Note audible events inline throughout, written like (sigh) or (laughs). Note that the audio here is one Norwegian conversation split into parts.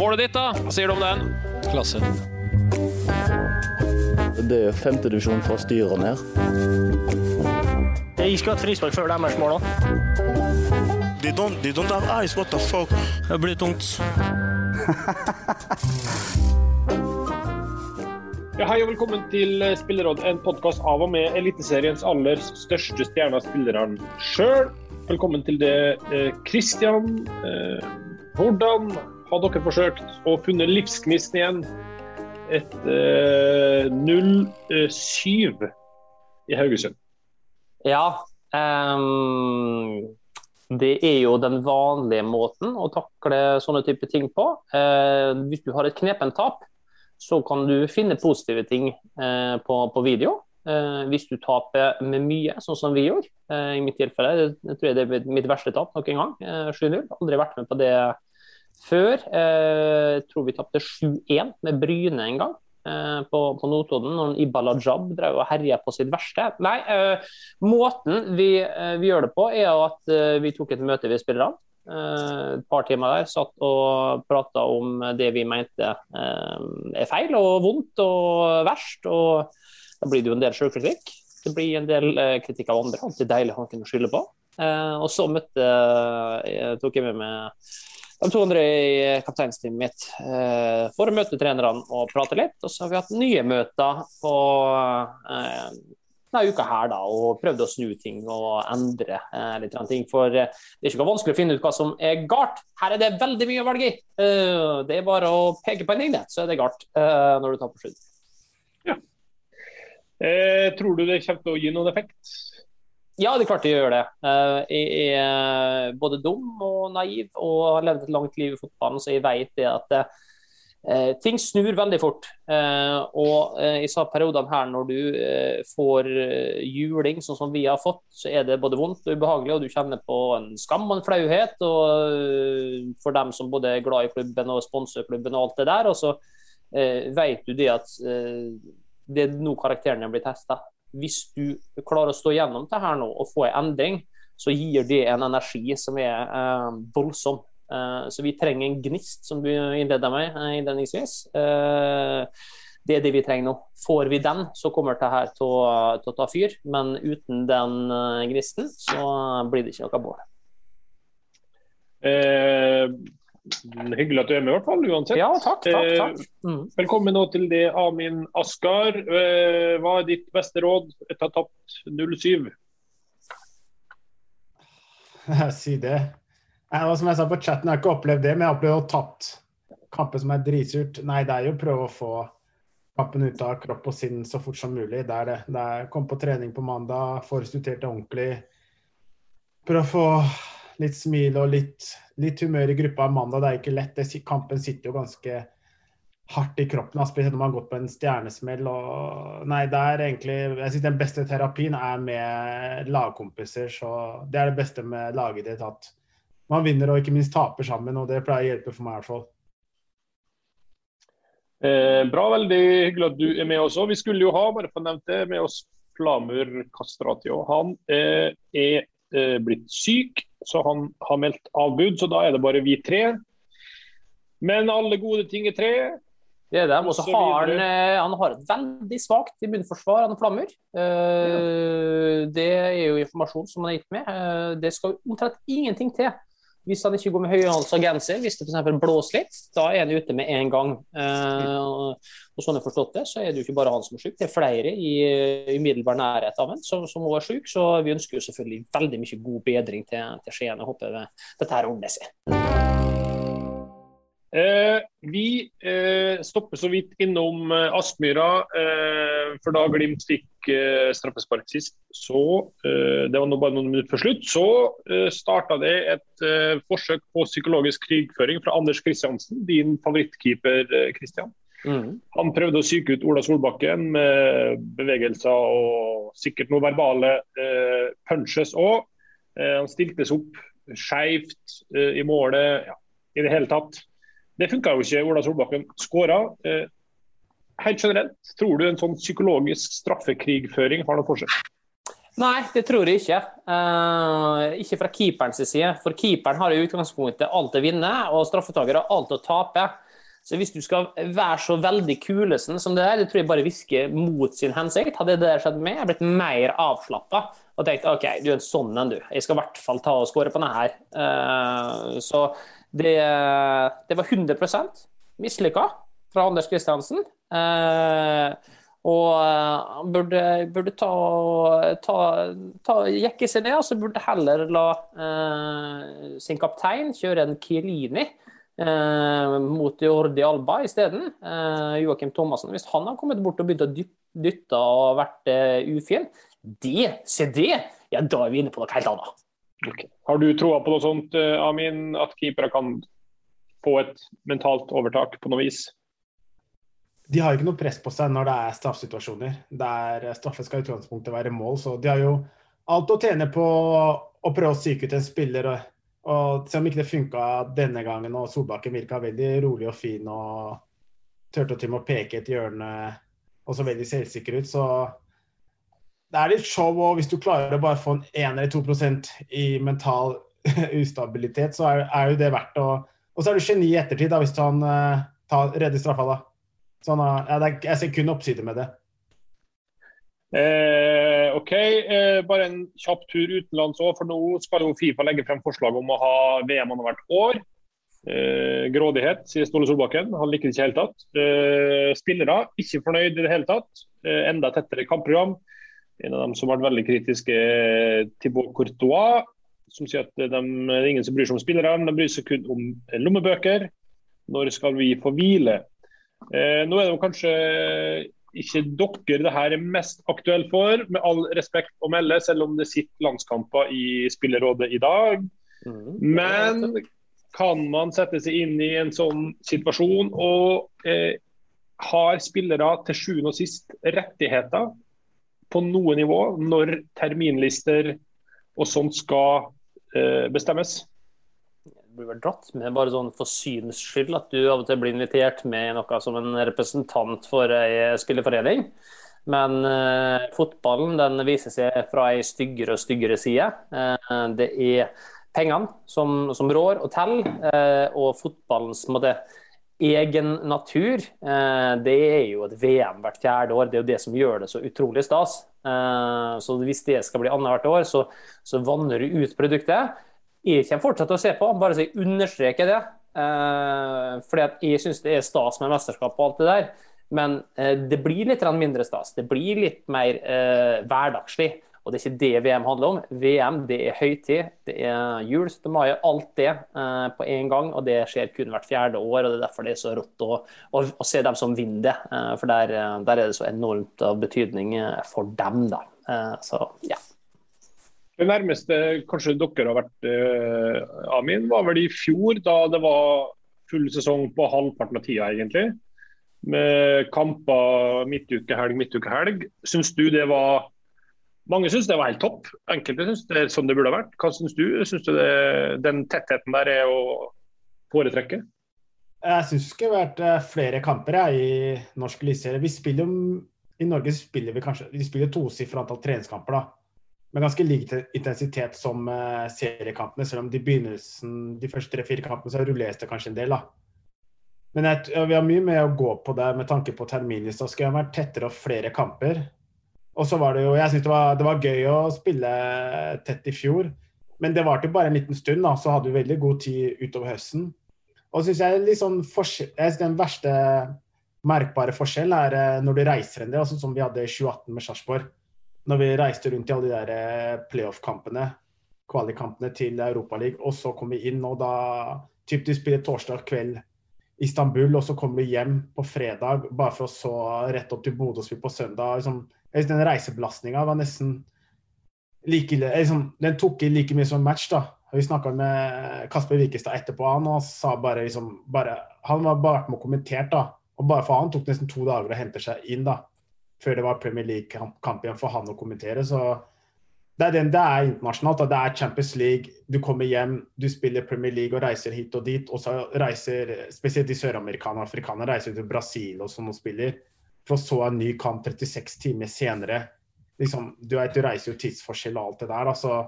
Målet ditt, da? Hva sier du om den? Klasse. Det er femtedivisjon fra styret ned. Jeg skulle hatt frispark før deres mål òg. They don't, they don't have eyes, what the fuck? Det blir tungt. Ja, hei og velkommen til Spilleråd, en podkast av og med Eliteseriens aller største stjerner, spillerne sjøl. Velkommen til det, eh, Christian. Eh, hvordan har dere forsøkt å funne livsgnisten igjen Et eh, 07 i Haugesund? Ja. Um, det er jo den vanlige måten å takle sånne type ting på. Uh, hvis du har et knepent tap, så kan du finne positive ting uh, på, på video. Uh, hvis du taper med mye, sånn som vi gjorde. Eh, I mitt tilfelle jeg tror jeg det er mitt verste tap nok en gang. eh, 7-0. Aldri vært med på det før. Eh, tror vi tapte 7-1 med Bryne en gang eh, på, på Notodden. Når Ibalajab drev og herja på sitt verste. Nei, eh, måten vi, eh, vi gjør det på, er at eh, vi tok et møte ved spillerne. Eh, et par timer der, satt og prata om det vi mente er feil og vondt og verst. og Da blir det jo en del selvkritikk. Det blir en del kritikk av andre. Alltid deilig å ha noen å skylde på. Og så møtte, tok jeg med meg de to andre i kapteinsteamet mitt eh, for å møte trenerne og prate litt. Og så har vi hatt nye møter på eh, denne uka her da, og prøvd å snu ting og endre eh, litt ting. For eh, det er ikke vanskelig å finne ut hva som er galt. Her er det veldig mye å velge i. Eh, det er bare å peke på en ting, så er det galt eh, når du tar på slutt. Eh, tror du det kommer til å gi noen effekt? Ja, det er klart det gjør det. Eh, Jeg er både dum og naiv og har levd et langt liv i fotballen, så jeg vet det at eh, ting snur veldig fort. Eh, Og eh, i periodene her når du eh, får eh, juling, sånn som vi har fått, så er det både vondt og ubehagelig, og du kjenner på en skam og en flauhet. Og eh, for dem som både er glad i klubben og sponser klubben og alt det der. Og så eh, vet du det at eh, det er nå karakterene blir testa. Hvis du klarer å stå gjennom det her nå og få en endring, så gir det en energi som er eh, voldsom. Eh, så vi trenger en gnist, som du innleda med eh, innledningsvis. Eh, det er det vi trenger nå. Får vi den, så kommer det her til å, til å ta fyr. Men uten den eh, gnisten, så blir det ikke noe bål. Eh, hyggelig at du er med, i hvert fall, uansett. Ja, takk, takk, takk. Eh, Mm. Velkommen nå til det, Amin Askar. Eh, hva er ditt beste råd etter å ha tapt 07? (laughs) Si det. Jeg, som jeg sa på chatten, jeg har ikke opplevd det, men jeg har opplevd å ha tapt kamper som er dritsurt. Nei, det er jo å prøve å få kampen ut av kropp og sinn så fort som mulig. Det er det. det er kom på trening på mandag, få resultert det ordentlig. Prøve å få litt smil og litt, litt humør i gruppa mandag. Det er ikke lett. Det, kampen sitter jo ganske hardt i kroppen, spesielt når man har gått på en stjernesmell. Og, nei, det er egentlig Jeg synes den beste terapien er med lagkompiser. Så det er det beste med lagidrett. At man vinner og ikke minst taper sammen, og det pleier å hjelpe for meg i hvert fall. Eh, bra, veldig hyggelig at du er med oss òg. Vi skulle jo ha bare for nevnt det, med oss Flamur Kastratio. Han eh, er eh, blitt syk, så han har meldt avbud. Så da er det bare vi tre. Men alle gode ting er tre. Det er dem. Og så har han, eh, han har et veldig svakt immunforsvar, han Flammer. Eh, Det er jo informasjon som han har gitt med. Eh, Det skal omtrent ingenting til hvis han ikke går med høyhalsa genser. Hvis det f.eks. blåser litt, da er han ute med en gang. Eh, Og sånn jeg forstått det, så er det jo ikke bare han som er syk, det er flere i eh, umiddelbar nærhet av han som, som er syk. Så vi ønsker jo selvfølgelig veldig mye god bedring til, til Skien og håper det- dette her ordner seg. Eh, vi eh, stopper så vidt innom eh, Aspmyra, eh, for da Glimt fikk straffespark sist, så eh, Det var nå bare noen minutter før slutt. Så eh, starta det et forsøk på psykologisk krigføring fra Anders Kristiansen, din favorittkeeper, eh, Mm. Han prøvde å psyke ut Ola Solbakken med bevegelser og sikkert noen verbale punches òg. Eh, han stiltes opp skeivt i målet. Ja, I det hele tatt. Det funka jo ikke. Ola Solbakken skåra. Eh, helt generelt, tror du en sånn psykologisk straffekrigføring har noe for seg? Nei, det tror jeg ikke. Uh, ikke fra keeperens side. For keeperen har i utgangspunktet alt å vinne, og straffetaker har alt å tape. Så hvis du skal være så veldig kulesen som det der, det tror jeg bare virker mot sin hensikt. Hadde det der skjedd med, jeg blitt mer avslappa og tenkt OK, du er en sånn en, du. Jeg skal i hvert fall ta og skåre på denne her. Uh, så det, det var 100 mislykka fra Anders Kristiansen. Eh, og eh, han burde, burde ta, ta, ta, jekke seg ned, og så burde heller la eh, sin kaptein kjøre en Kielini eh, mot Jordi Alba isteden. Eh, Joakim Thomassen. Hvis han har kommet bort og begynt å dytte og vært eh, ufin, det, se det, ja da er vi inne på noe helt annet. Okay. Har du troa på noe sånt, eh, Amin, at keepere kan få et mentalt overtak på noe vis? De har ikke noe press på seg når det er straffesituasjoner. Der straffe skal i utgangspunktet være mål, så de har jo alt å tjene på å prøve å psyke ut en spiller. Og, og Selv om ikke det funka denne gangen, og Solbakken virka veldig rolig og fin og turte til å peke et hjørne og så veldig selvsikker ut, så det er litt show. Og hvis du klarer å bare få en 1 eller 2% i mental (laughs) ustabilitet, så er, er, jo det verdt å Og så er du geni i ettertid, da, hvis han uh, tar, redder straffa, da. Sånn, uh, ja, er, jeg ser kun oppside med det. Eh, OK, eh, bare en kjapp tur utenlands òg. For nå skal jo Fifa legge frem forslag om å ha VM annethvert år. Eh, grådighet, sier Ståle Solbakken. Han liker det ikke i det hele tatt. Eh, spillere ikke fornøyd i det hele tatt. Eh, enda tettere kampprogram. En av dem som vært veldig kritiske, Thibaut Courtois, som sier at de, det er ingen som bryr seg om spillere, men de bryr seg kun om lommebøker. Når skal vi få hvile? Eh, nå er det kanskje ikke dere det her er mest aktuelt for, med all respekt å melde, selv om det sitter landskamper i spillerrådet i dag. Mm. Men kan man sette seg inn i en sånn situasjon, og eh, har spillere til sjuende og sist rettigheter på noe nivå når terminlister og sånt skal eh, bestemmes? Det blir vel dratt med bare sånn for syns skyld at du av og til blir invitert med noe som en representant for ei spilleforening. Men eh, fotballen den viser seg fra ei styggere og styggere side. Eh, det er pengene som, som rår og teller, eh, og fotballens måte, egen natur, eh, det er jo et VM hvert fjerde år. Det er jo det som gjør det så utrolig stas. Eh, så hvis det skal bli annethvert år, så, så vanner du ut produktet. Jeg kommer fortsatt til å se på, bare så jeg understreker det. Eh, fordi jeg syns det er stas med mesterskap og alt det der. Men det blir litt mindre stas. Det blir litt mer hverdagslig. Og det er ikke det VM handler om. VM det er høytid, det er jul, 17. mai, alt det eh, på en gang. Og det skjer kun hvert fjerde år, og det er derfor det er så rått å, å, å se dem som vinner det. Eh, for der, eh, der, er det så enormt av betydning eh, for dem, da. Eh, så ja. Det nærmeste kanskje dere har vært, eh, Amin, var vel i fjor, da det var full sesong på halvparten av tida, egentlig. Med kamper midtuke, helg, midtuke. Syns du det var mange syns det var helt topp. Enkelte syns det er sånn det burde ha vært. Hva syns du? Syns du det, den tettheten der er å foretrekke? Jeg syns det skulle vært eh, flere kamper jeg, i norsk eliteserie. Vi spiller I Norge spiller vi kanskje vi spiller tosifra antall treningskamper. da med ganske lik intensitet som uh, seriekampene, selv om de begynnelsen, de første tre-fire kampene så rulleres det kanskje en del. da. Men jeg, vi har mye med å gå på det med tanke på terminlista. Skal jeg vært tettere og flere kamper. Og så var det jo Jeg syns det, det, var gøy å spille tett i fjor, men det varte bare en liten stund, da. Så hadde vi veldig god tid utover høsten. Og syns jeg sånn jeg synes den verste merkbare forskjellen er eh, når du reiser en del, altså som vi hadde i 2018 med Sarpsborg. Når vi reiste rundt i alle de der eh, playoff-kampene, kvalikkampene til Europaligaen, og så kom vi inn, og da typ de spiller torsdag kveld Istanbul, og så kommer du hjem på fredag bare for å så rett opp til Bodø og spille på søndag. Liksom, synes den reisebelastninga var nesten like liksom, Den tok i like mye som match, da. Vi snakka med Kasper Wikestad etterpå, han og sa bare liksom bare, Han var bare med og kommentert, da. Og bare for han tok nesten to dager å hente seg inn, da. Før det var Premier League-kamp igjen for han å kommentere. Så det er, den, det er internasjonalt. Da. Det er Champions League. Du kommer hjem, du spiller Premier League og reiser hit og dit. Og så reiser spesielt de søramerikanerne og afrikanerne reiser til Brasil og sånn og spiller. For så en ny kamp 36 timer senere. Liksom, du vet, du reiser jo tidsforskjell og alt det der. altså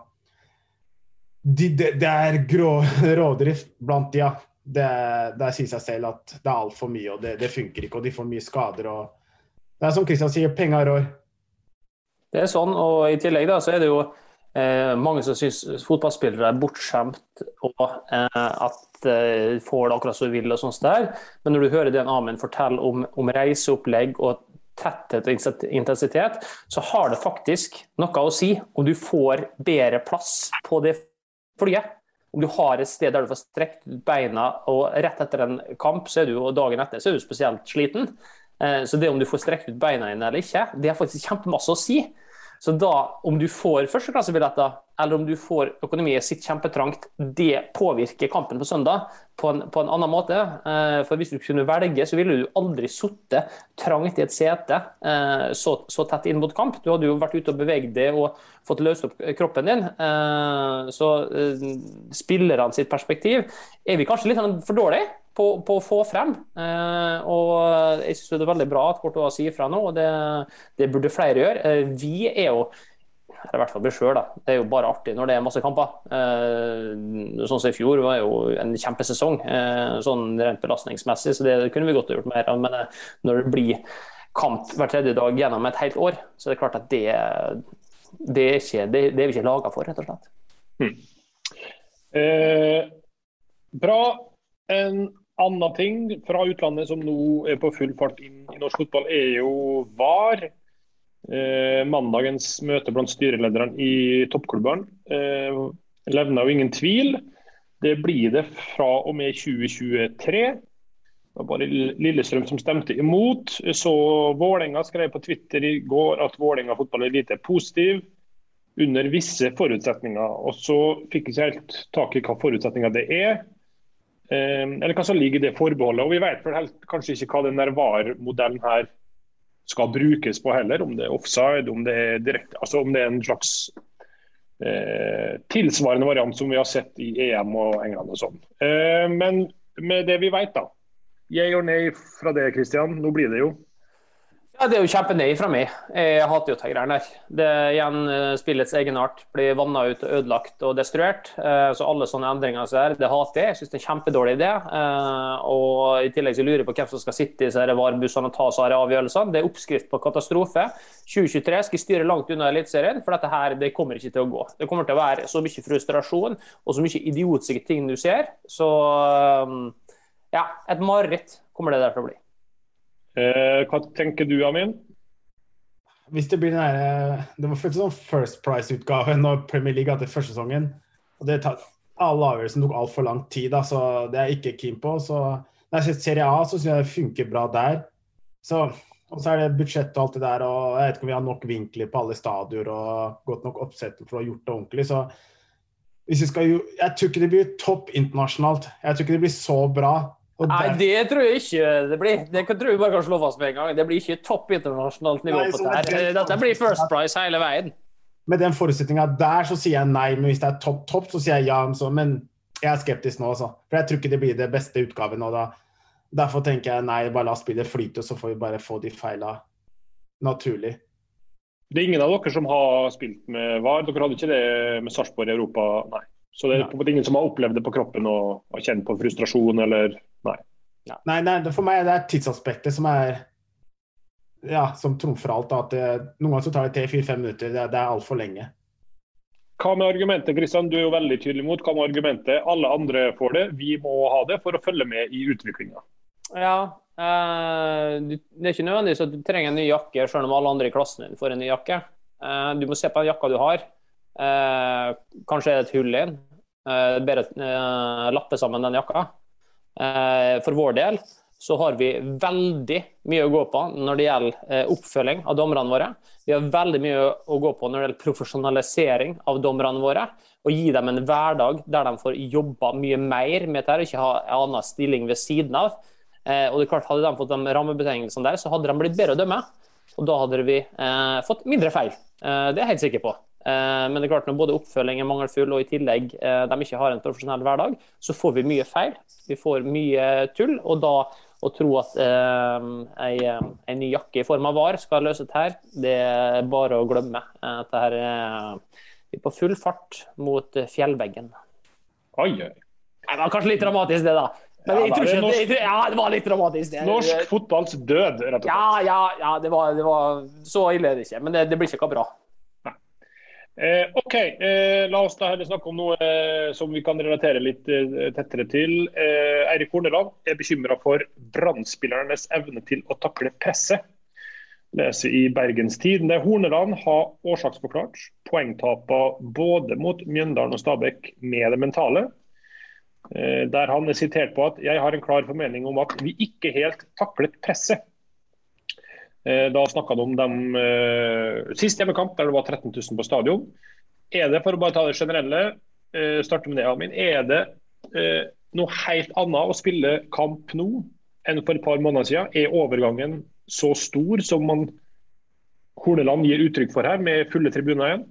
de, det, det er grå (laughs) rovdrift blant de, ja. Det, det sier seg selv at det er altfor mye, og det, det, funker ikke. Og de får mye skader. og Det er som Kristian sier, penger rår. Det er sånn, og i tillegg da, så er det jo eh, mange som syns fotballspillere er bortskjemt og eh, at eh, får det akkurat som de vil og sånt der. Men når du hører den Amen fortelle om, om reiseopplegg og tetthet og intensitet, så har det faktisk noe å si om du får bedre plass på det flyet. Om du har et sted der du får strekt ut beina, og rett etter en kamp så er du, og dagen etter så er du spesielt sliten. Eh, så det om du får strekt ut beina dine eller ikke, det har faktisk kjempemasse å si. Så da, om du får førsteklassebilletter, eller om du får økonomien sitt kjempetrangt, det påvirker kampen på søndag på en, på en, annen måte. Eh, for hvis du kunne velge, så ville du aldri sittet trangt i et sete eh, så, så, tett inn mot kamp. Du hadde jo vært ute og beveget deg og fått løst opp kroppen din. Eh, så spillerne sitt perspektiv er vi kanskje litt sånn for dårlige på, på, å få frem. og jeg syns det er veldig bra at Courtois sier fra nå, og det, det burde flere gjøre. vi er jo i hvert fall bli sjøl. Det er jo bare artig når det er masse kamper. Eh, sånn som i fjor var jo en kjempesesong, eh, sånn rent belastningsmessig, så det kunne vi godt gjort mer av. Men eh, når det blir kamp hver tredje dag gjennom et helt år, så er det klart at det, det, er, ikke, det, det er vi ikke laga for, rett og slett. Hmm. Eh, bra. En annen ting fra utlandet som nå er på full fart inn i norsk fotball, er jo VAR. Eh, mandagens møte blant styrelederne i toppklubbene eh, levna jo ingen tvil. Det blir det fra og med 2023. Det var bare Lillestrøm som stemte imot. Så Vålerenga skrev på Twitter i går at Vålerenga fotball er lite positiv under visse forutsetninger. Og så fikk jeg ikke helt tak i hva forutsetninger det er. Eh, eller hva som ligger i det forbeholdet. Og vi vet vel helt, kanskje ikke hva den VAR-modellen her skal brukes på heller. Om det er offside, om det er direkte, altså om det er en slags eh, tilsvarende variant som vi har sett i EM og England og sånn. Eh, men med det vi vet, da. Jeg og nei fra det, Kristian. Nå blir det jo. Ja, Det er jo kjempenei fra meg. Jeg hater jo de der. Det igjen eh, Spillets egenart blir vanna ut, og ødelagt og destruert. Eh, så alle sånne endringer så er, det hater jeg. Jeg syns det er en kjempedårlig idé. Eh, og I tillegg så lurer jeg på hvem som skal sitte i disse varebussene og ta disse av avgjørelsene. Det er oppskrift på katastrofe. 2023 skal styre langt unna Eliteserien, for dette her det kommer ikke til å gå. Det kommer til å være så mye frustrasjon og så mye idiotiske ting du ser. Så ja, et mareritt kommer det der til å bli. Eh, hva tenker du, Amin? Hvis det blir den der, Det var først sånn First Price-utgave når Premier League hadde første sesongen. og det tar, Alle avgjørelsene tok altfor lang tid, da, så det er jeg ikke keen på. så Når jeg ser Serie A, så syns jeg det funker bra der. Så, og så er det budsjett og alt det der, og jeg vet ikke om vi har nok vinkler på alle stadioner og godt nok oppsett for å ha gjort det ordentlig. så hvis vi skal, Jeg tror ikke det blir topp internasjonalt. Jeg tror ikke det blir så bra. Nei, det tror jeg ikke det blir. Det tror jeg bare kan slå fast med en gang. Det blir ikke topp internasjonalt nivå på dette. Dette blir first price hele veien. Med den forutsetninga der så sier jeg nei, men hvis det er topp, topp, så sier jeg ja. Så, men jeg er skeptisk nå, altså. For jeg tror ikke det blir det beste utgaven. Og da, derfor tenker jeg nei, bare la spillet flyte, så får vi bare få de feila naturlig. Det er ingen av dere som har spilt med VAR? Dere hadde ikke det med Sarpsborg i Europa? Nei. Så det er på ingen som har opplevd det på kroppen og har kjent på frustrasjon eller Nei. Nei, nei for meg det er tidsaspektet som er ja, som trumfer alt. At det, noen ganger så tar det tre-fire-fem minutter. Det, det er altfor lenge. Hva med argumentet, Kristian? Du er jo veldig tydelig mot. Hva med argumentet? Alle andre får det, vi må ha det for å følge med i utviklinga. Ja, eh, det er ikke nødvendigvis at du trenger en ny jakke selv om alle andre i klassen din får en ny jakke. Eh, du må se på den jakka du har. Eh, kanskje er det et hull i den. Eh, bedre eh, lappe sammen den jakka. Eh, for vår del så har vi veldig mye å gå på når det gjelder eh, oppfølging av dommerne våre. Vi har veldig mye å gå på når det gjelder profesjonalisering av dommerne våre. Og gi dem en hverdag der de får jobba mye mer med dette, ikke ha en annen stilling ved siden av. Eh, og det er klart, Hadde de fått de rammebetingelsene der, så hadde de blitt bedre å dømme. Og da hadde vi eh, fått mindre feil. Eh, det er jeg helt sikker på. Eh, men det er klart når både oppfølging er mangelfull og i tillegg eh, de ikke har en profesjonell hverdag, så får vi mye feil. Vi får mye tull. Og da å tro at eh, ei, ei, ny jakke i form av VAR skal løse dette, her, det er bare å glemme. Dette her er vi på full fart mot fjellveggen. Oi, oi. Det var kanskje litt dramatisk, det, da. Men Ja, jeg tror det er ikke, norsk- jeg, tror- ja, det var litt dramatisk. Det. Norsk fotballs død, rett og slett. Ja, ja, ja det, var, det var Så ille er det ikke. Men det, det blir ikke bra. Eh, OK, eh, la oss da heller snakke om noe eh, som vi kan relatere litt eh, tettere til. Eh, Eirik Horneland er bekymra for Brann-spillernes evne til å takle presset. Leser i Bergens Tidende. Horneland har årsaksforklart poengtapene både mot Mjøndalen og Stabæk med det mentale. Eh, der han er sitert på at jeg har en klar formening om at vi ikke helt taklet presset. Eh, Da snakka du om dem eh, sist hjemmekamp, der det var 13 000 på stadion. Er det, for å bare ta det generelle, eh, starte med det, Amin, er det noe helt annet å spille kamp nå enn for et par måneder siden? Er overgangen så stor som man Horneland gir uttrykk for her, med fulle tribuner igjen?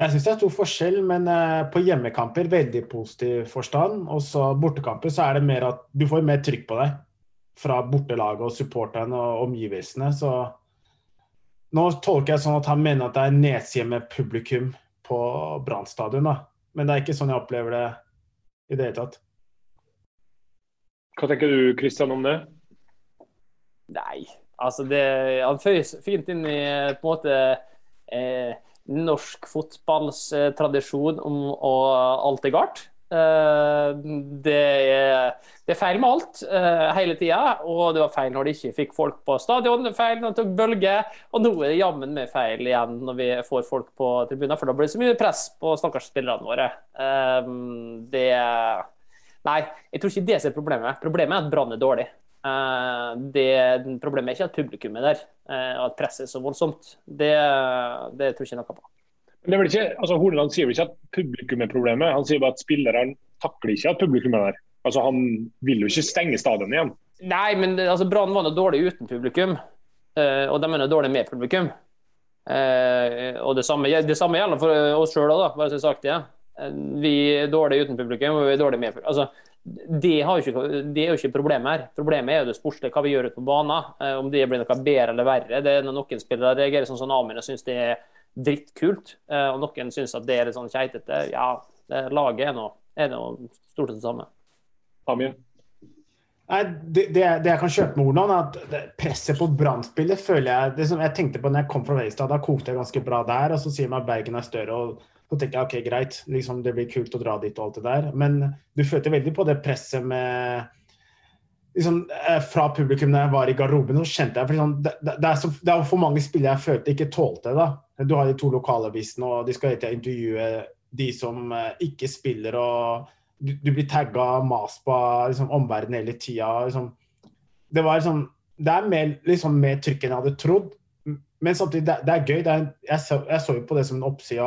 Jeg syns det er stor forskjell, men på hjemmekamper veldig positiv forstand. Og så bortekamper så er det mer at du får mer trykk på deg fra bortelaget og supporterne og omgivelsene. Så nå tolker jeg sånn at han mener at det er nedside med publikum på Brann stadion. Men det er ikke sånn jeg opplever det i det hele tatt. Hva tenker du Kristian om det? Nei, altså det Han føyer fint inn i på en måte eh, norsk fotballs eh, tradisjon om å alt er galt. Eh, det, er, det er feil med alt eh, hele tida, og det var feil når de ikke fikk folk på stadion. Feil når de tok bølger, og nå er det jammen meg feil igjen når vi får folk på tribuner, for da blir det så mye press på stakkars spillerne våre. Eh, det Nei, jeg tror ikke det er problemet. Problemet er at Brann er dårlig. Det, problemet er ikke at publikum er der, at presset er så voldsomt. Det, det tror jeg ikke noe på. Men det ikke, altså Horneland sier vel ikke at publikum er problemet, han sier bare at spillerne takler ikke at publikum er der. Altså Han vil jo ikke stenge stadion igjen. Nei, men altså, Brann var noe dårlig uten publikum, uh, og de er dårlig med publikum. Uh, og det samme, det samme gjelder for eh, oss sjøl òg, bare så jeg sagt det. Ja. Vi er dårlig uten publikum, og vi er dårlig med publikum. Altså, det, ikke, det er jo ikke problemet her. Problemet er jo det sportslige, hva vi gjør ute på banen. Uh, Om det blir noe bedre eller verre. Det er noen spillere reagerer sånn som og syns det er drittkult, eh, og noen syns at det er litt sånn keitete. Ja, det, laget er nå er noe stort sett det samme. Amir. Nei, det, det, jeg- det jeg kan kjøpe med ordene er at presset på Brann-spillet føler jeg det som Jeg tenkte på når jeg kom fra Veistad, da kokte jeg ganske bra der. Og så sier man at Bergen er større, og så tenker jeg ok, greit, liksom det blir kult å dra dit og alt det der. Men du følte veldig på det presset med liksom, eh, Fra publikum da jeg var i garderoben, så kjente jeg for liksom, det, det, det, er så, det er for mange spillere jeg følte ikke tålte det. da. Du har de to lokalavisene, og de skal intervjue de som eh, ikke spiller. og du, du blir tagga mast på liksom, omverdenen hele tida. Liksom. Det liksom Det er mer, liksom, mer trykk enn jeg hadde trodd. Men samtidig, det, det er gøy. Det er, jeg, så, jeg så jo på det som en oppside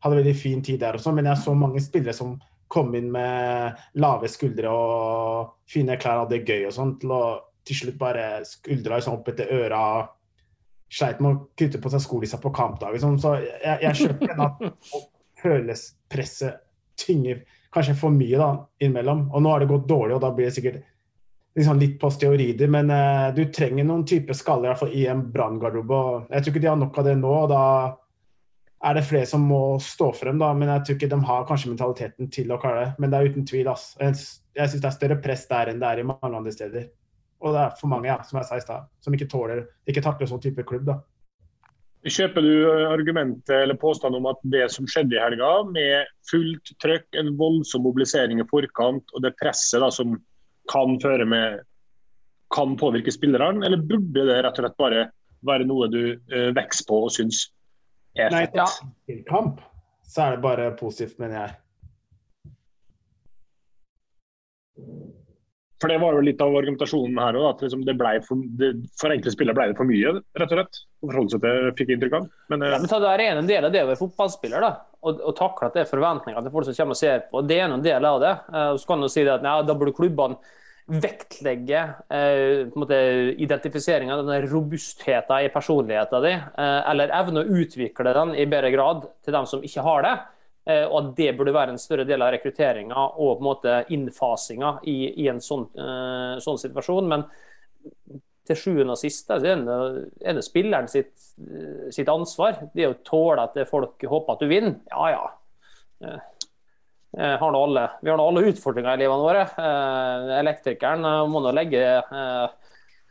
hadde veldig fin tid der også, men jeg så mange spillere som kom inn med lave skuldre og fine klær hadde det gøy og sånn, til å til slutt bare skuldra liksom, opp etter øra. Sleit med å kutte på seg skolissa på kampdag. Liksom. Så jeg, jeg skjønner at at presset tynger kanskje for mye da, innimellom. Og nå har det gått dårlig, og da blir det sikkert liksom litt på steorider. Men eh, du trenger noen type skaller i, hvert fall, i en branngarderobe. Jeg tror ikke de har nok av det nå. og da er det flere som må stå frem, da, men jeg tror ikke de har kanskje mentaliteten til å klare det. Men det er uten tvil. ass. Jeg syns det er større press der enn det er i mange andre steder. Og det er for mange, ja, som jeg sa i stad, som ikke tåler, ikke takler sånn type klubb. da. Kjøper du argumentet eller påstanden om at det som skjedde i helga, med fullt trøkk, en voldsom mobilisering i forkant og det presset da, som kan føre med kan påvirke spillerne, eller burde det rett og slett bare være noe du uh, vokser på og syns er fett? Nei, ja. kamp så er det bare positivt, mener jeg. For det var jo litt av argumentasjonen her òg, at liksom det ble for, det, for enkle spillere ble det for mye, rett og slett. å forholde seg til, fikk inntrykk av. Men Ja, men ta det er en del av det å være fotballspiller, da. Og, og takle at det er forventninger til folk som kommer og ser på. Det er en del av det. Eh, Så kan du si at nei, da burde klubbene vektlegge eh, på en måte identifisering av denne robustheten i personligheten din, eh, eller evne å utvikle den i bedre grad til dem som ikke har det. Eh, og at det burde være en større del av rekrutteringa og på en måte innfasinga i, i en sånn, eh, sånn situasjon. Men til sjuende og siste så er det, er det spilleren sitt, eh, sitt ansvar. Det å tåle at folk håper at du vinner. Ja, ja. Har alle, vi har nå alle utfordringer i livene våre. Elektrikeren må nå legge,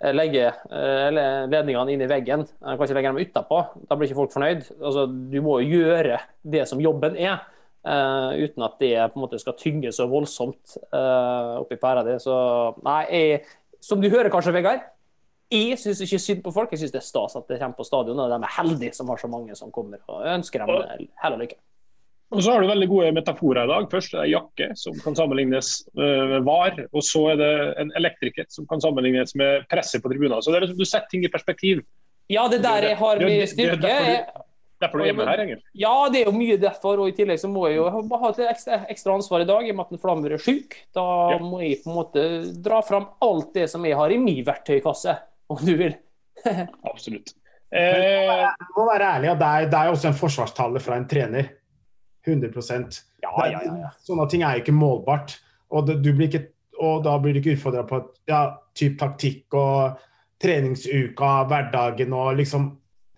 eh, legge eh, ledningene inn i veggen. Han kan ikke legge dem utapå. Da blir ikke folk fornøyd. Altså, du må jo gjøre det som jobben er. uh, uten at det på en måte skal tynge så voldsomt uh, oppi pæra di. Så nei, jeg, som du hører kanskje, Vegard, jeg syns ikke synd på folk. Jeg syns det er stas at det kommer på stadion, og de er heldige som har så mange som kommer. og ønsker dem hell og lykke. Og så har du veldig gode metaforer i dag. Først er det jakke, som kan sammenlignes med var. Og så er det en elektriker, som kan sammenlignes med presset på tribuner. Så det er liksom, du setter ting i perspektiv. Ja, det der jeg har Det styrke. det er derfor du- er- Derfor du er hjemme her, Engel. Ja, det er jo mye derfor, og i tillegg så må jeg jo ha et ekstra, ekstra ansvar i dag i og med at en Flammer er syk. Da Ja. må jeg på en måte dra fram alt det som jeg har i min verktøykasse, om du vil. (laughs) Absolutt. Eh, Du må være ærlig, og det er, det er også en forsvarstale fra en trener. 100 Ja, ja, ja. Sånne ting er jo ikke målbart. Og, det, du blir ikke, og da blir du ikke utfordra på ja, typ taktikk og treningsuka, hverdagen og liksom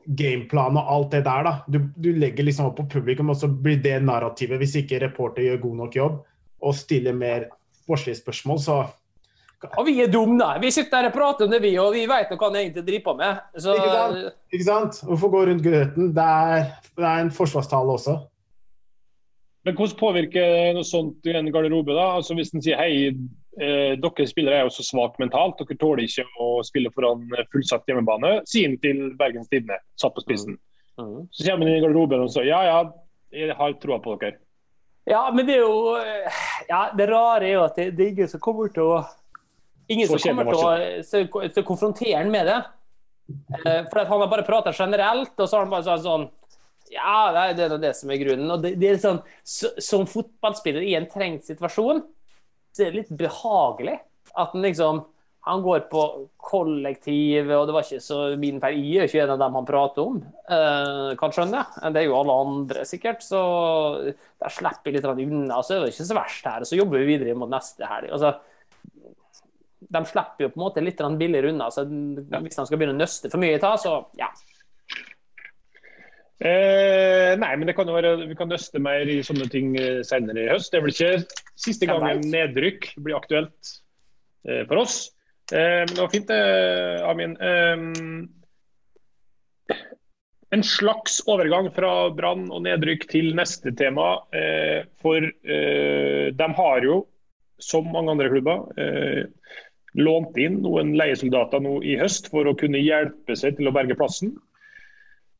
gameplan og alt det der. da. Du, du legger liksom opp på publikum, og så blir det narrativet hvis ikke reporter gjør god nok jobb og stiller mer sportslige spørsmål, så Og vi er dumme. Vi sitter her og prater om det, vi, og vi vet hva han egentlig driver på med. Så Ikke sant? Ikke sant? Hvorfor gå rundt grøten? Det er, det er en forsvarstale også. Men hvordan påvirker noe sånt i en garderobe? da? Altså Hvis en sier hei, eh, dere spillere er jo så svake mentalt, dere tåler ikke å spille foran fullsatt hjemmebane. Sier han til Bergens Tidende, satt på spissen. Mhm. Så kommer han inn i garderoben og sier ja, ja, jeg har troa på dere. Ja, men det er jo Ja, det rare er jo at det, det er ingen som kommer til å Ingen som kommer til å, så- til å konfrontere han med det. Eh, For at han har bare prata generelt, og så har han bare sagt sånn Ja, det er det, er det som er grunnen. Og det, det er sånn, så, Som fotballspiller i en trengt situasjon, så er det litt behagelig at han liksom han går på kollektivet, og det var ikke så min feil. Jeg er ikke en av dem han prater om, eh, kan skjønne. Det er jo alle andre, sikkert. Så der slipper jeg litt unna. Så er det ikke så verst her. Så jobber vi videre mot neste helg. Altså, de slipper jo på en måte litt billigere unna. så Hvis de skal begynne å nøste for mye i ta, så ja. Eh, nei, men det kan jo være, vi kan nøste mer i sånne ting eh, senere i høst. Det er vel ikke siste gangen nedrykk blir aktuelt eh, for oss. Eh, men det var fint, eh, Amin. Eh, en slags overgang fra brann og nedrykk til neste tema. Eh, for de har jo, som mange andre klubber, eh, lånt inn noen leiesoldater nå i høst for å kunne hjelpe seg til å berge plassen.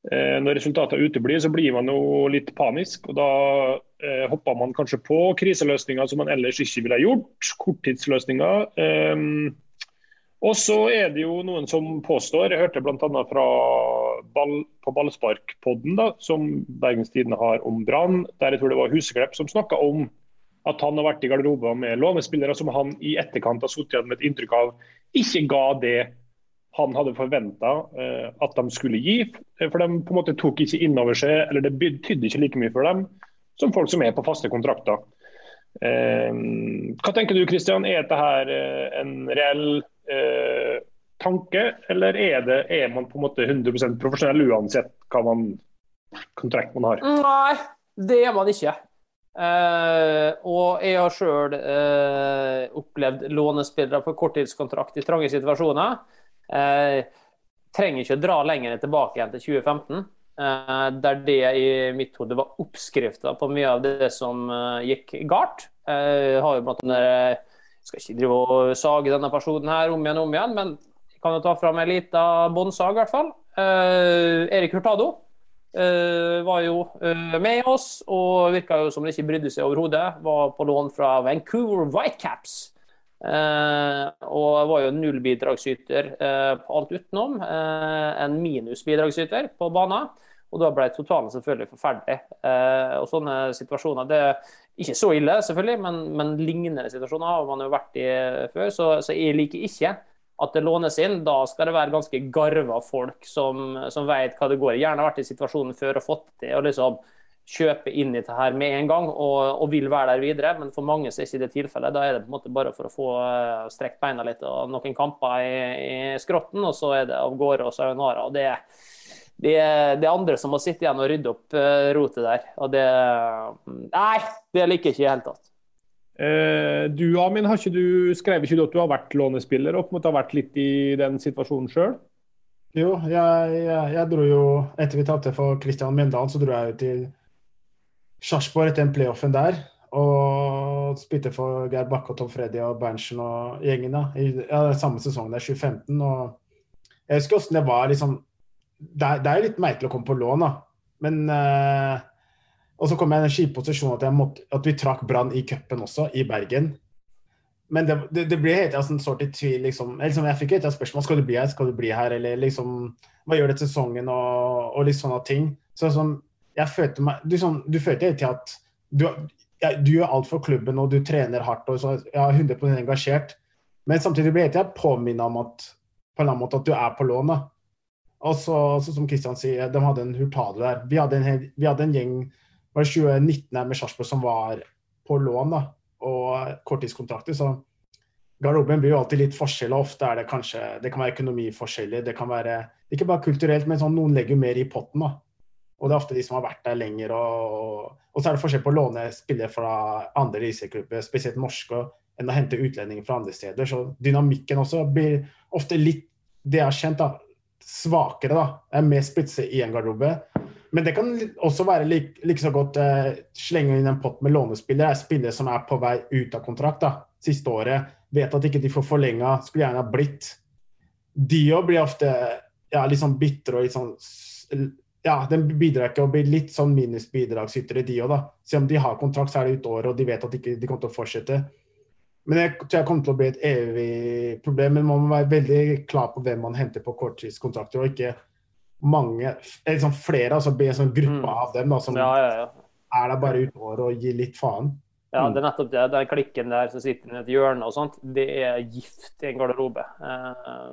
Eh, Når resultatene uteblir, så blir man jo litt panisk. og Da eh, hopper man kanskje på kriseløsninger som man ellers ikke ville gjort. Korttidsløsninger. Eh, og så er det jo noen som påstår, jeg hørte bl.a. fra ball, på Ballsparkpodden, da, som Bergens Tidende har om Brann, der jeg tror det var Huseklepp som snakka om at han har vært i garderober med lånespillere som han i etterkant har sittet igjen med et inntrykk av ikke ga det han hadde forventa eh, at de skulle gi. eh, For de på en måte tok ikke inn over seg, eller det betydde ikke like mye for dem som folk som er på faste kontrakter. Eh, hva tenker du Christian, er dette en reell tanke, eller er, det, er man på en måte 100% profesjonell uansett hva man, kontrakt man har? Nei, det er man ikke. Eh, og jeg har sjøl opplevd lånespillere på korttidskontrakt i trange situasjoner. Eh, trenger ikke dra lenger tilbake igjen til 2015. eh, der det i mitt hode var oppskrifta på mye av det som eh, gikk galt. Eh, har jo blant annet Jeg skal ikke drive og sage denne personen her om igjen og om igjen, men jeg kan jo ta fram en liten båndsag, i hvert fall. Eh, Erik Hurtado. Eh, var jo eh, med oss og virka jo som det ikke brydde seg overhodet. Var på lån fra Vancouver Whitecaps. Eh, og var jo null bidragsyter eh, på alt utenom. Eh, en minus bidragsyter på banen. Og da ble totalen selvfølgelig forferdelig. Og sånne situasjoner det er Ikke så ille, selvfølgelig, men, men lignende situasjoner har man jo vært i før. Så, så jeg liker ikke at det lånes inn. Da skal det være ganske garva folk som, som vet hva det går i. Gjerne vært i situasjonen før og fått det og liksom kjøpe inn i dette her med en gang og, og, vil være der videre. Men for mange så er ikke det tilfellet. Da er det på en måte bare for å få uh, strekt beina litt og noen kamper i, i skrotten, og så er det av gårde og sayonara. og det er det er, det er andre som må sitte igjen og rydde opp uh, rotet der. Og det Nei, det liker jeg ikke i det hele tatt. Eh, du Amin, har ikke du, skrev ikke du at du har vært lånespiller og på en måte har vært litt i den situasjonen sjøl? Jo, jeg, jeg, jeg, dro jo Etter vi tapte for Kristian Mjøndalen, så dro jeg jo til Sarpsborg etter den playoffen der. Og spilte for Geir Bakke og Tom Freddy og Berntsen og gjengen da, i ja, samme sesong, der, 2015. og Jeg husker åssen det var liksom det er, det er litt merkelig å komme på lån, da. Men eh, Og så kom jeg i den kjipe posisjonen at, måtte, at, vi trakk Brann i cupen også, i Bergen. Men det, det, det ble helt sånn, sort i tvil, liksom. liksom. Jeg fikk et spørsmål skal du bli her, skal du bli her, eller liksom Hva gjør det til sesongen, og, og litt sånne ting. Så sånn, jeg følte meg Du, sånn, du følte hele tida at du, ja, du gjør alt for klubben, og du trener hardt, og så er 100 engasjert. Men samtidig blir jeg påminna om at på en eller annen måte at du er på lån. Og så, så som Kristian sier, de hadde en hurtado der. Vi hadde en, vi hadde en gjeng var det 2019 her med Sarpsborg som var på lån da, og korttidskontrakter. Så garderoben blir jo alltid litt forskjell, og ofte er det kanskje Det kan være økonomiforskjeller. Det kan være ikke bare kulturelt, men sånn, noen legger jo mer i potten. da. Og det er ofte de som har vært der lenger. Og, og så er det forskjell på å låne spillere fra andre riseklubber, spesielt norske, enn å hente utlendinger fra andre steder. Så dynamikken også blir ofte litt Det har kjent, da, svakere. da, er Mer spisse i en garderobe. Men det kan også være like, like så godt eh, slenge inn en pott med lånespillere. er Spillere som er på vei ut av kontrakt da, siste året. Vet at ikke de får forlenga, skulle gjerne ha blitt. De òg blir ofte ja, litt sånn bitre og litt sånn Ja, den bidrar ikke og blir litt sånn minusbidragsytere, de òg, da. Selv om de har kontrakt, så er det ut året, og de vet at ikke, de kommer til å fortsette. Men jeg tror jeg kommer til å bli et evig problem. Men man må være veldig klar på hvem man henter på korttidskontrakter, og ikke mange liksom flere, altså bli en sånn gruppe mm. av dem da, som ja, ja, ja. er der bare ut året og gir litt faen. Ja, det er nettopp det. Den klikken der som sitter i et hjørne og sånt, det er gift i en garderobe. Eh,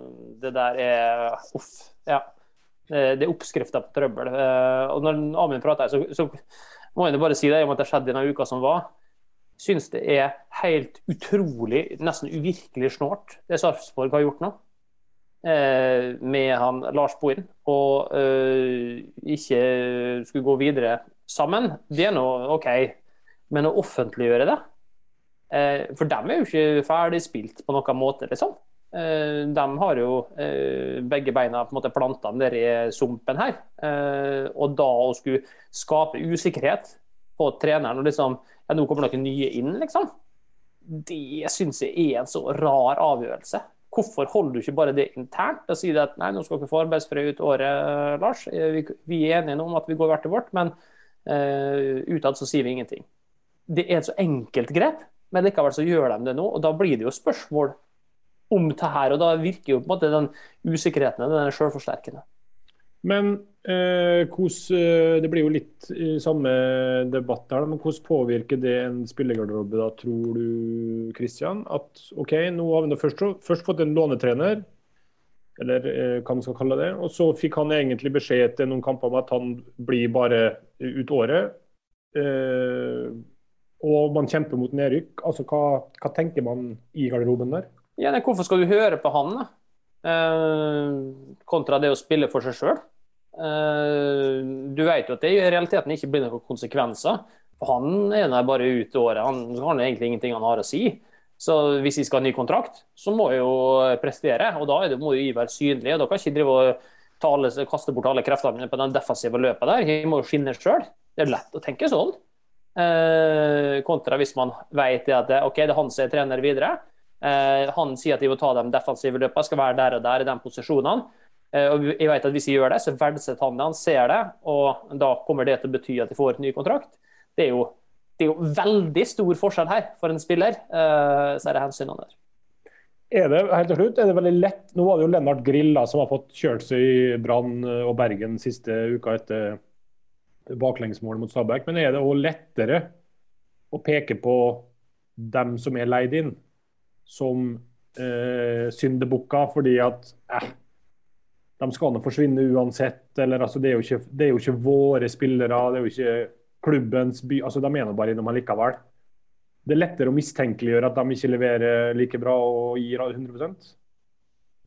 det der er uff. Ja. Det er oppskrifta på trøbbel. Eh, og når Amin prater, så, så må jeg bare si det om at det skjedde denne uka som var syns det er helt utrolig, nesten uvirkelig snålt, det Sarpsborg har gjort nå. Eh, med han Lars Bohin, og eh, ikke skulle gå videre sammen. Det er nå OK, men å offentliggjøre det eh, For dem er jo ikke ferdig spilt på noen måte, liksom. Eh, de har jo eh, begge beina på en måte planta nedi sumpen her. Eh, og da å skulle skape usikkerhet på treneren og liksom ja, nå kommer noen nye inn, liksom. Det syns jeg er en så rar avgjørelse. Hvorfor holder du ikke bare det internt og sier at nei, nå skal dere få arbeidsfred ut året, Lars. Vi, er enige om at vi går hvert til vårt, men uh, utad så sier vi ingenting. Det er et så enkelt grep, men likevel så gjør de det nå. og Da blir det jo spørsmål om det her, og da virker jo på en måte den usikkerheten den er selvforsterkende. Men eh, hvordan, eh, Det blir jo litt i samme debatt her, men hvordan påvirker det en spillergarderobe, da, tror du Kristian? At OK, nå har vi først, først fått en lånetrener, eller eh, hva man skal kalle det. Og så fikk han egentlig beskjed etter noen kamper om at han blir bare ut året. Eh, og man kjemper mot nedrykk. Altså, hva, hva tenker man i garderoben der? Ja, nei, Hvorfor skal du høre på han, da? Uh, kontra det å spille for seg sjøl. Uh, du vet jo at det i realiteten ikke blir noen konsekvenser. Han er der bare ut året. Han har egentlig ingenting han har å si. Så hvis vi skal ha ny kontrakt, så må jeg jo prestere. Og da det, må vi være synlige. og Da kan ikke drive og tale, kaste bort alle kreftene på den defensive løpet der. Vi må jo skinne sjøl. Det er lett å tenke sånn. Eh, kontra hvis man vet at det, okay, det er han som er trener videre. Eh, han sier at de må ta de defensive løpene, skal være der og der i de posisjonene. Eh, og jeg vet at Hvis de gjør det, så verdsetter han det, han ser det, og da kommer det til å bety at de får et ny kontrakt. Det er jo, det er jo veldig stor forskjell her for en spiller, eh, så er det hensynene der. Er det helt til slutt, er det veldig lett Nå var det jo Lennart Grill da, som har fått kjørt seg i Brann og Bergen siste uka etter baklengsmålet mot Stabæk. Men er det òg lettere å peke på dem som er leid inn, som eh, syndebukker fordi at eh, de skal forsvinne uansett. eller altså, det, er ikke, det er jo ikke våre spillere, det er jo ikke klubbens by. altså De er nå bare innom allikevel. Det er lettere å mistenkeliggjøre at de ikke leverer like bra og gir 100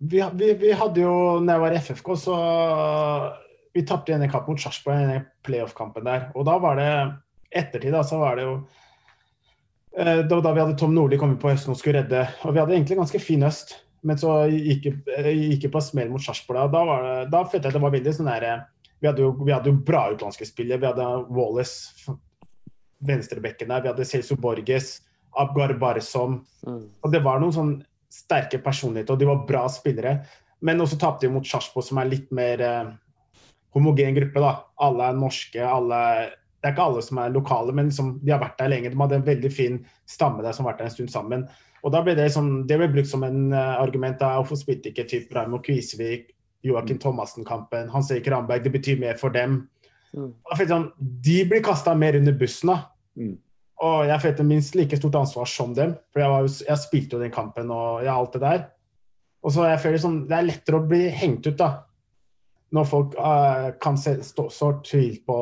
Vi, vi, vi hadde jo, når jeg var i FFK, så vi tapte en kamp mot Sarpsborg, den playoff-kampen der. Og da var det ettertid, da, så var det jo Det var da vi hadde Tom Nordli kommet på høsten og skulle redde. Og vi hadde egentlig ganske fin høst, men så gikk det på smell mot Sarpsborg. Da, det, da følte jeg at det var veldig sånn der vi hadde, jo, vi hadde jo bra utenlandske spillere. Vi hadde Wallace, venstrebekken der. Vi hadde Celso Borges, Abgar Barsom. Mm. Og det var noen sånn sterke personligheter, og de var bra spillere. Men også tapte vi mot Sarpsborg, som er litt mer eh, homogen gruppe. da. Alle er norske. alle det er ikke alle som er lokale, men som, de har vært der lenge. De hadde en veldig fin stamme der som har vært der en stund sammen. Og da ble Det sånn, det ble brukt som en uh, argument. da, Hvorfor spilte ikke typ Raimo Kvisvik, Joakim mm. Thomassen-kampen, Hans Erik Ramberg? Det betyr mer for dem. Mm. Sånn, de blir kasta mer under bussen. da. Mm. Og jeg følte minst like stort ansvar som dem. For jeg, var, jeg spilte jo den kampen og ja, alt det der. Og så jeg føler sånn, Det er lettere å bli hengt ut da, når folk uh, kan se, stå, så tvil på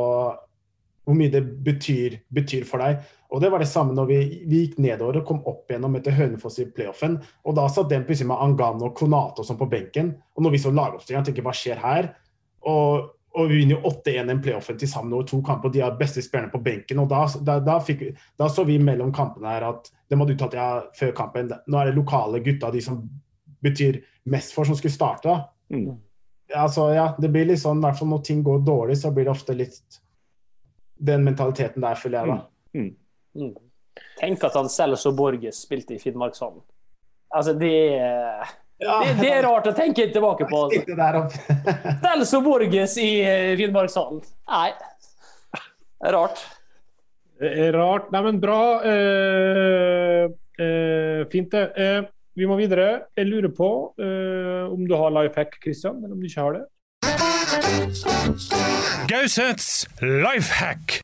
hvor mye det betyr, betyr, for deg. Og Det var det samme når vi, vi gikk nedover og kom opp igjennom etter Hønefoss i playoffen. Og Da satt den plutselig med Angano og Konato som på benken. Og når vi så lagoppstillinga, tenker hva skjer her? Og, og vi vinner jo 8-1 i playoffen til sammen over to kamper, og de har beste spillerne på benken. og da, da, da, fikk, da, så vi mellom kampene her at de hadde uttalt ja, før kampen nå er det lokale gutta, de som betyr mest for, som skulle starte. Mm altså, ja, det blir litt sånn, i hvert fall når ting går dårlig, så blir det ofte litt den mentaliteten der, føler jeg, da. Mm. Mm. Tenk at han Celso Borges spilte i Finnmarkshallen. Altså, det er ja. det, det, er rart å tenke tilbake på. Altså. Celso (laughs) Borges i eh, Finnmarkshallen. Nei. Det er rart. Det er rart. Nei, men bra. Uh, uh, fint, det. Uh, vi må videre. Jeg lurer på uh, om du har life hack, Christian, eller om du ikke har det? Gausets life hack.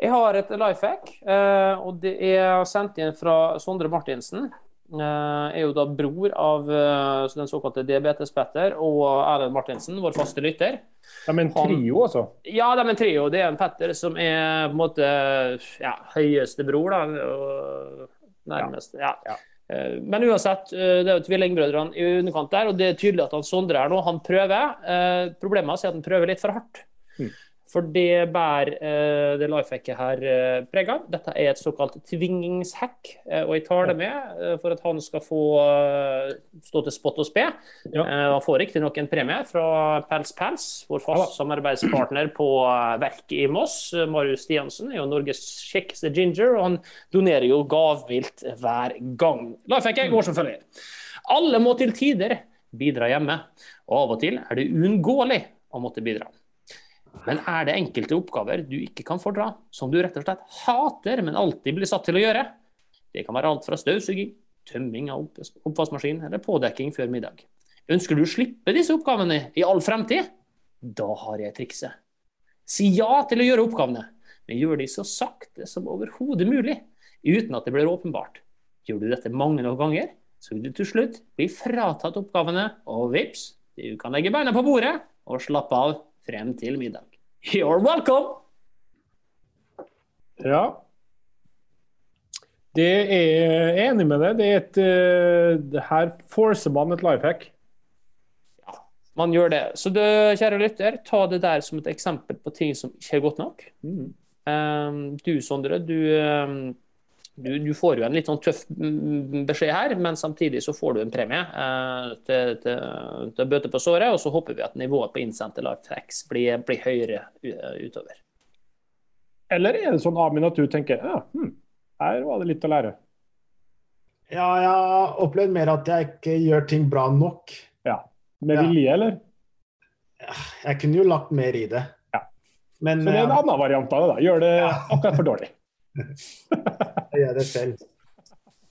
Jeg har et life hack, uh, og det er sendt inn fra Sondre Martinsen. Uh, er jo da bror av uh, den såkalte Diabetes-Petter og Erlend Martinsen, vår faste lytter. De er en trio, altså? Ja, de er en trio. Det er en Petter som er på en måte ja, høyeste bror. da, og nærmest. Ja. ja. Eh, men uansett, eh, det er jo tvillingbrødrene i underkant der, og det er tydelig at han Sondre her nå. Han prøver. Eh, problemet er at han prøver litt for hardt. Mm. For det bærer uh, det lifehacket her uh, preg av. Dette er et såkalt tvingingshack, uh, og jeg tar det med uh, for at han skal få stå til spott og spe. Ja. han får riktignok en premie fra Pels Pels, vår fast samarbeidspartner på verket i Moss. Marius Stiansen er jo Norges kjekkeste ginger, og han donerer jo gavmildt hver gang. Lifehacket går som følger. Alle må til tider bidra hjemme, og av og til er det uunngåelig å måtte bidra. Men er det enkelte oppgaver du ikke kan fordra, som du rett og slett hater, men alltid blir satt til å gjøre? Det kan være alt fra støvsuging, tømming av oppvaskmaskin eller pådekking før middag. Ønsker du å slippe disse oppgavene i all fremtid? Da har jeg trikset. Si ja til å gjøre oppgavene, men gjør de så sakte som overhodet mulig, uten at det blir åpenbart. Gjør du dette mange nok ganger, så vil du til slutt bli fratatt oppgavene, og vips, du kan legge beina på bordet og slappe av frem til middag. You're welcome! Ja. Det er jeg enig med deg. Det er et, uh, her forcer man et life hack. Ja, man gjør det. Så du, kjære lytter, ta det der som et eksempel på ting som ikke er godt nok. Mm. Um, du, Sondre, du um, du, du, får jo en litt sånn tøff beskjed her, men samtidig så får du en premie eh, til, til, til, å bøte på såret. Og så håper vi at nivået på innsendte lifehacks blir, blir høyere utover. Eller er det sånn Amin, at du tenker ja, hm, her var det litt å lære? Ja, jeg har opplevd mer at jeg ikke gjør ting bra nok. Ja, Med vilje, ja. eller? Jeg kunne jo lagt mer i det. Ja. Men, så det er en annen variant av det, da. Gjør det akkurat for dårlig. Jeg gjør det selv,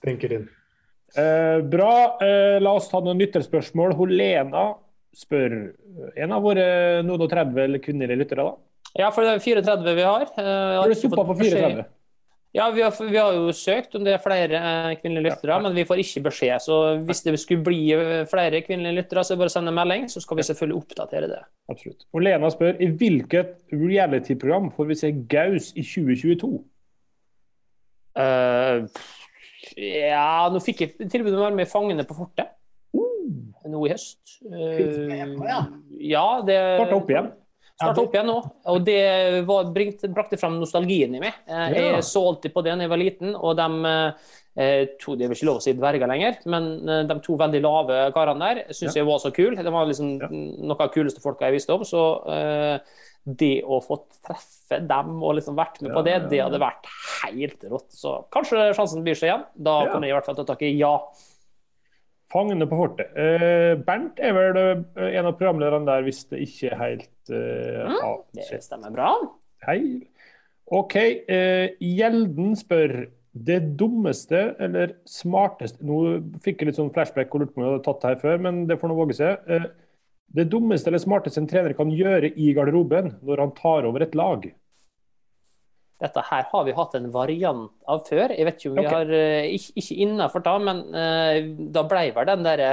tenker hun. Eh, bra. Eh, la oss ta noen lytterspørsmål. Lena spør en av våre noen og 30 kvinnelige lyttere, da. Ja, for det er 34 vi har. Eh, har du stoppa på 34? Ja, vi har, vi har jo søkt om det er flere eh, kvinnelige lyttere, men vi får ikke beskjed. Så hvis det skulle bli eh, flere kvinnelige lyttere, så er det bare å sende en melding, så skal vi selvfølgelig oppdatere det. Absolutt. Og Lena spør i hvilket reality-program får vi se Gaus i 2022? Eh, ja, nå fikk jeg tilbud om å være med i Fangene på fortet. Nå i høst. Ennå, ja? ja, det Starta opp igjen. Starta opp igjen nå. Og det var, bringt, brakte fram nostalgien i meg. Eh, Jeg så alltid på det da jeg var liten, og de to, Det er vel ikke lov å si dverger lenger, men de to veldig lave karene der syns jeg var så kule. De var liksom Ja. noe av de kuleste folka jeg visste om. Så eh, det å få treffe dem og liksom vært med på det, Ja, ja, det hadde vært helt rått. Så kanskje sjansen byr seg igjen. Da Ja. kommer jeg i hvert fall til tak i ja. Fangene på fortet. Uh, Bernt er vel eh, en av programlederne der, hvis det ikke er helt uh, Mm, Det stemmer bra. Hei. OK. Uh, Gjelden spør det dummeste eller smarteste Nå fikk jeg litt sånn flashback og lurte på om jeg hadde tatt det her før, men det får nå våge seg. Eh, det dummeste eller smarteste en trener kan gjøre i garderoben når han tar over et lag? Dette her har vi hatt en variant av før. Jeg vet ikke om vi har eh, Ikke, ikke innafor da, men uh, da ble vel den derre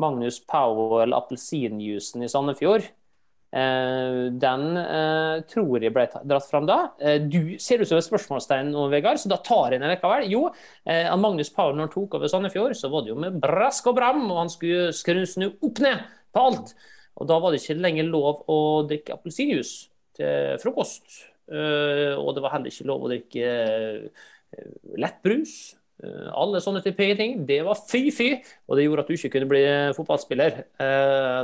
Magnus Powell appelsinjuicen i Sandefjord. Uh, den uh, tror jeg ble dratt fram da. Uh, du ser ut som et spørsmålstegn nå, Vegard, så da tar jeg den likevel. Jo, Magnus Powell når han tok over Sandefjord, så var det jo med brask og bram, og han skulle skru snu opp ned på alt. Og da var det ikke lenger lov å drikke appelsinjuice til frokost. Eh, og det var heller ikke lov å drikke eh, lettbrus. Eh, alle sånne type ting. Det var fy-fy, og det gjorde at du ikke kunne bli fotballspiller.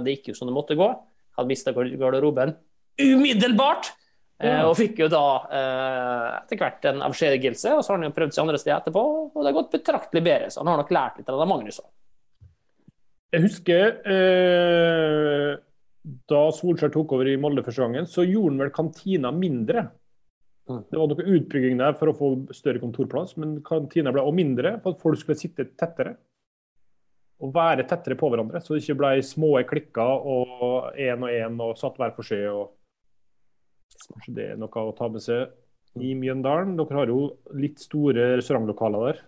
Det gikk jo som det måtte gå. Hadde mista garderoben umiddelbart. Og fikk jo da etter hvert en avskjedigelse, og så har han jo prøvd seg andre steder etterpå, og det har gått betraktelig bedre. Så han har nok lært litt av det Magnus sa. Jeg husker eh, da Solskjær tok over i Molde første gangen, så gjorde han vel kantina mindre. Mm. Det var noe utbygging der for å få større kontorplass, men kantina ble også mindre for at folk skulle sitte tettere. Og være tettere på hverandre, så det ikke ble små klikker og én og én og satt hver for seg. og Kanskje det er noe å ta med seg i Mjøndalen. Dere har jo litt store restaurantlokaler der.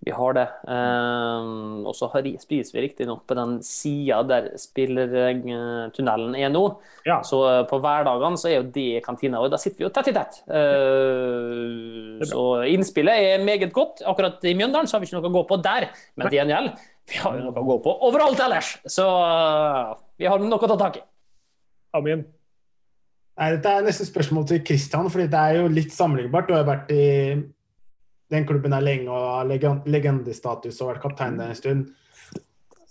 Vi har det. Um, og så spiser vi riktignok på den sida der spillertunnelen er nå. Ja. Så uh, på hverdagene så er jo det kantina, og da sitter vi jo tett i tett. Uh, så innspillet er meget godt. Akkurat i Mjøndalen så har vi ikke noe å gå på der, men til gjengjeld vi har jo noe å gå på overalt ellers. Så uh, vi har noe å ta tak i. Amen. Nei, dette er nesten spørsmål til Kristian, fordi det er jo litt sammenlignbart. Du har vært i den klubben er lenge og har legendestatus og vært kaptein der en stund.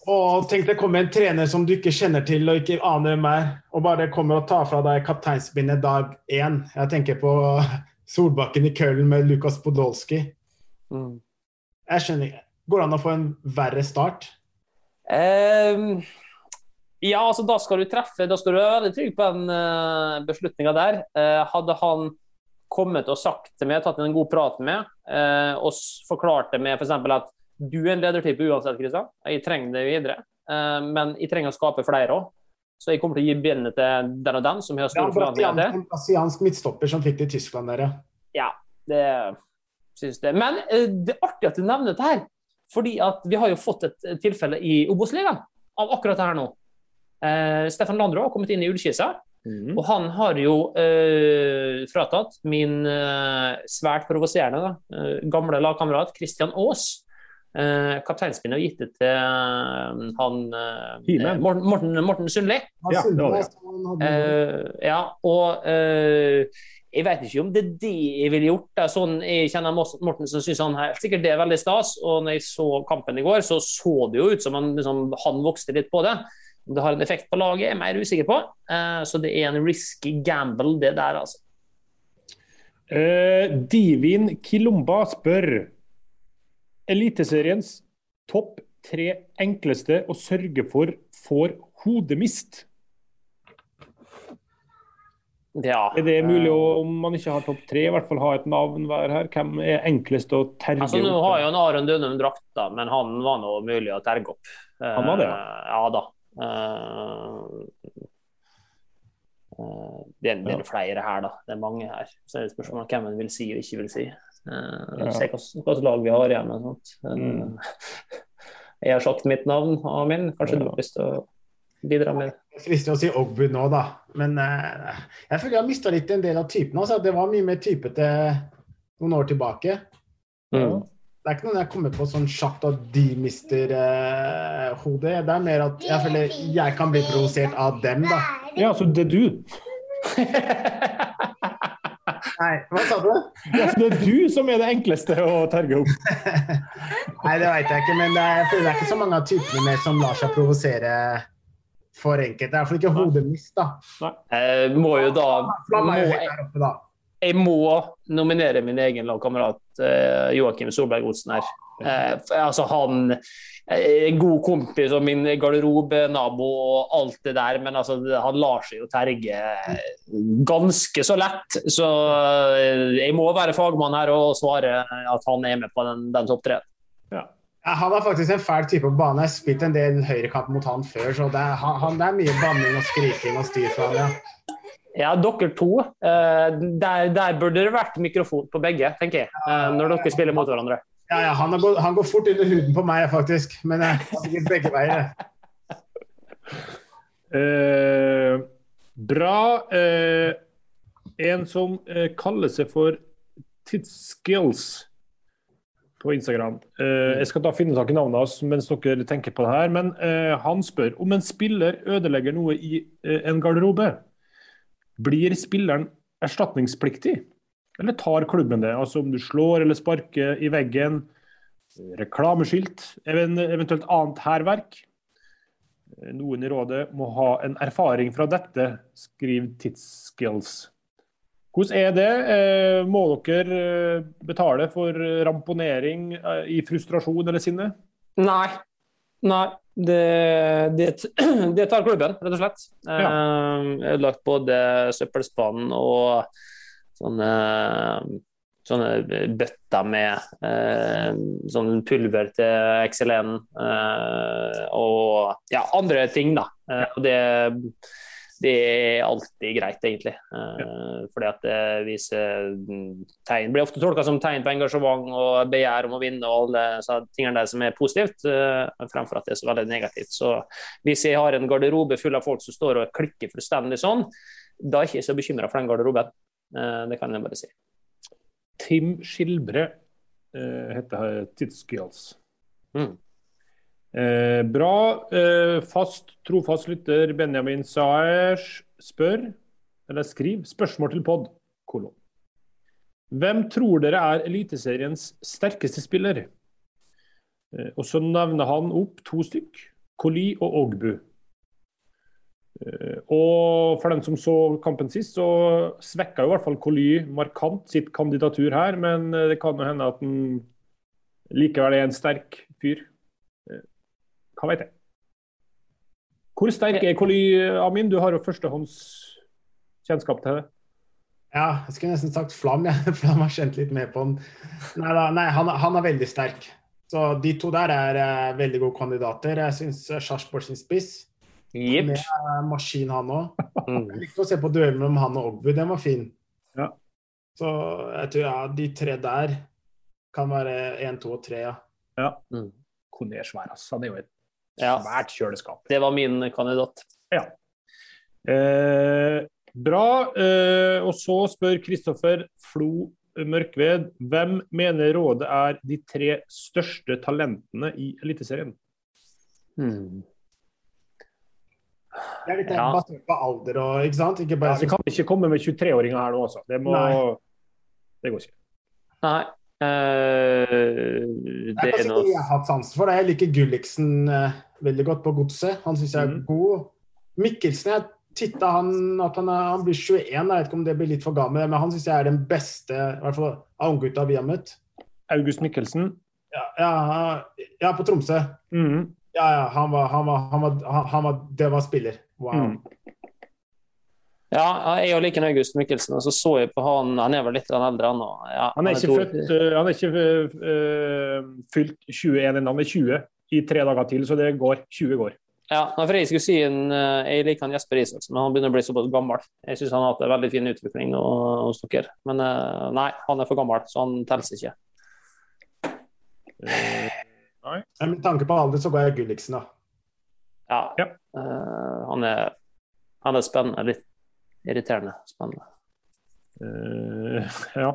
Og tenk deg komme en trener som du ikke kjenner til og ikke aner hvem er, og bare kommer og tar fra deg kapteinsbindet dag én. Jeg tenker på Solbakken i Køllen med Lukas Podolsky. Jeg skjønner ikke. Går det an å få en verre start? Um, ja, altså da skal du treffe Da skal du være veldig trygg på den uh, beslutninga der. Uh, hadde han kommet og sagt til meg, tatt en god prat med eh, og forklart det med f.eks. at du er en ledertype uansett, Kristian. Jeg trenger det videre. Eh, men jeg trenger å skape flere òg. Så jeg kommer til å gi benene til den og den som jeg har store forventninger til. en brasiliansk midtstopper som fikk det i Tyskland, dere. Ja, det syns det. Men eh, det er artig at du nevner dette her. Fordi at vi har jo fått et tilfelle i Obos-ligaen av akkurat det her nå. Eh, Stefan Landro har kommet inn i ullkisa, og han har jo eh, fratatt min eh, svært provoserende eh, gamle lagkamerat Christian Aas. Eh, Kapteinspinnet og gitt det til eh, han eh, Morten, Morten, Morten Sundli. Ja, det. Eh, ja, og eh, jeg vet ikke om det er det jeg ville gjort. Det er sånn, jeg kjenner Morten som syns han her sikkert det er veldig stas. Og når jeg så kampen i går, så så det jo ut som han, liksom, han vokste litt på det. Om det har en effekt på laget, er jeg mer usikker på. Eh, så det er en risky gamble, det der, altså. Uh, Divin Kilumba spør Eliteseriens topp tre enkleste å sørge for får hodemist. Ja. Er det mulig å, om man ikke har topp tre, i hvert fall ha et navn hver her? Hvem er enklest å terge Altså, nå har jo en Aron Dønum drakt, da, men han var nå mulig å terge opp. Han var det, ja. Eh, Ja da. Eh, eh, det, er, det er flere her, da. Det er mange her. Så er det spørsmål om hvem en vil si og ikke vil si. Uh, Ja. Se hvilket lag vi har igjen. Og sånt. Mm. Jeg har sagt mitt navn, Amin. Kanskje Ja. du har lyst til å bidra med Det fristende å si Ogbu nå, da. Men eh, jeg føler jeg har mista litt en del av typen. Altså. Det var mye mer typete noen år tilbake. mm. Det er ikke noen jeg kommer på sånn kjapt at de mister eh, hodet. Det er mer at jeg føler jeg kan bli provosert av dem, da. Ja, så det er du. (laughs) Nei, hva sa du? Ja, så det er du som er det enkleste å terge opp. (laughs) Nei, det veit jeg ikke, men det er, jeg føler det er ikke så mange av typene mer som lar seg provosere for enkelt. Det er iallfall ikke hodemist, da. Jeg må jo da må jeg, må nominere min egen lagkamerat eh, Joakim Solberg Olsen her. Eh, altså han er god kompis og min garderobenabo og alt det der, men altså, han lar seg jo terge ganske så lett. Så eh, jeg må være fagmann her og svare at han er med på den, den topp tre. Ja, han er faktisk en fæl type på banen. Jeg har spilt en del høyrekamp mot han før, så det er, han, det er mye banning og skriking og styr for han, ja. Ja, dere to. eh, der, der burde det vært mikrofon på begge, tenker jeg, eh, når dere spiller mot hverandre. Ja, ja, han, har gått, han går fort under huden på meg, faktisk. Men jeg har sikkert begge veier. (laughs) Eh, bra. Eh, en som eh, kaller seg for Tidsskills på Instagram. Eh, jeg skal da finne tak i navnet hans mens dere tenker på det her. Men eh, han spør om en spiller ødelegger noe i eh, en garderobe. Blir spilleren erstatningspliktig? Eller tar klubben det? Altså om du slår eller sparker i veggen, reklameskilt, eventuelt annet hærverk. Noen i rådet må ha en erfaring fra dette, skriver Tidsskills. Hvordan er det? Eh, Må dere eh, betale for ramponering eh, i frustrasjon eller sinne? Nei. Nei. Det, det, det tar klubben, rett og slett. Ja. Jeg har lagt både søppelspann og sånne, sånne bøtter med eh, sånn pulver til XLN eh, og ja, andre ting, da. Eh, og det, det er alltid greit, egentlig. Ja. fordi at det viser mm, tegn Blir ofte tolka som tegn på engasjement og begjær om å vinne og alle så tingene der som er positivt, eh, fremfor at det er så veldig negativt. Så hvis jeg har en garderobe full av folk som står og klikker fullstendig sånn, da er jeg ikke så bekymra for den garderoben. Eh, det kan jeg bare si. Tim Skilbre eh, heter Tidsskills. Mm. Eh, bra. Eh, fast, trofast lytter Benjamin Saers spør, eller skriv, spørsmål til pod, kolon. Hvem tror dere er Eliteseriens sterkeste spiller? Eh, og så nevner han opp to stykk, Koli og Ogbu. Eh, og for den som så kampen sist, så svekka jo i hvert fall Koli markant sitt kandidatur her, men eh, det kan jo hende at han likevel er en sterk fyr. Eh, Hva vet jeg. Hvor sterk er Koli, Amin? Du har jo førstehånds kjennskap til det. Ja, jeg skulle nesten sagt Flam. Jeg. (laughs) Flam har kjent litt mer på den. Nei, da, nei han, han er veldig sterk. Så de to der er uh, veldig gode kandidater. Jeg syns uh, Sarpsborg sin spiss Jepp. er maskin, han òg. (laughs) Mm. Jeg likte å se på duellen mellom han og Ogbu. Den var fin. Ja. Så jeg tror ja, de tre der kan være én, to og tre, ja. Mm. Kone er svær, altså. Han er jo et Ja. Svært kjøleskap. Det var min kandidat. Eh, bra. Eh, og så spør Kristoffer Flo Mørkved hvem mener rådet er de tre største talentene i Eliteserien? Hmm. Det er litt Ja. basert på alder og ikke sant? Ikke Ja, vi kan ikke komme med 23-åringer her nå, altså. Det, må, det går ikke. Nei. Eh, Det det er noe jeg har hatt sansen for det. Jeg liker Gulliksen uh, veldig godt på godset. Han syns jeg er mm. god. Mikkelsen, jeg titta han at han, er, han blir 21, jeg vet ikke om det blir litt for gammel, men han syns jeg er den beste i hvert fall av unggutta vi har møtt. August Mikkelsen. Ja, ja, ja på Tromsø. Mm. Ja, ja, han var, han var, han var, han, han var Det var spiller. Wow. Mm. Ja, jeg og liker August Mikkelsen, og så så jeg på han Han er vel litt eldre nå. Ja, Han er ikke, er født, eh, han er ikke eh, fylt 21 ennå, han er 20 i tre dager til, så det går. 20 går. Ja, for Jeg skulle si en, eh, jeg liker han Jesper Isaksen, men han begynner å bli såpass gammel. Jeg syns han har hatt en veldig fin utvikling nå, hos dere. Men nei, han er for gammel, så han teller ikke. Eh, Med tanke på alder så går jeg Gulliksen, da. Ja, Ja. eh, han, er, han er spennende. Litt irriterende spennende. Uh, ja.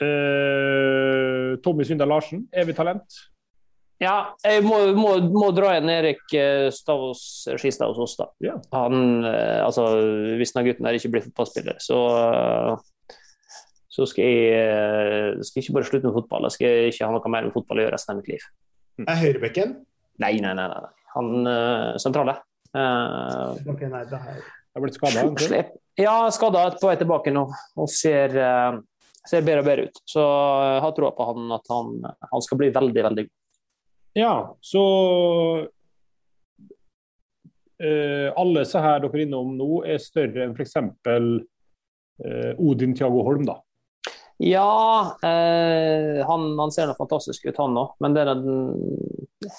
Uh, Tommy Svindal Larsen, evig talent. Ja, jeg må, må, må dra inn Erik eh, Stavås Skistad hos oss, da. Yeah. Han, altså, hvis denne gutten der ikke blir fotballspiller, så, så skal jeg skal jeg ikke bare slutte med fotball, jeg skal ikke ha noe mer med fotball å gjøre resten av mitt liv. Er høyrebekken? Nei, nei, nei. nei. Han uh, sentrale. Uh, okay, nei, det er Har blitt skada. Ja, skada på vei tilbake nå og ser, eh, ser bedre og bedre ut. Så jeg har troa på han at han, han skal bli veldig, veldig god. Ja, så uh, Alle så her dere er innom nå, er større enn f.eks. Uh, Odin Thiago Holm, da. Ja, eh, han, han ser noe fantastisk ut, han òg. Men det er, den-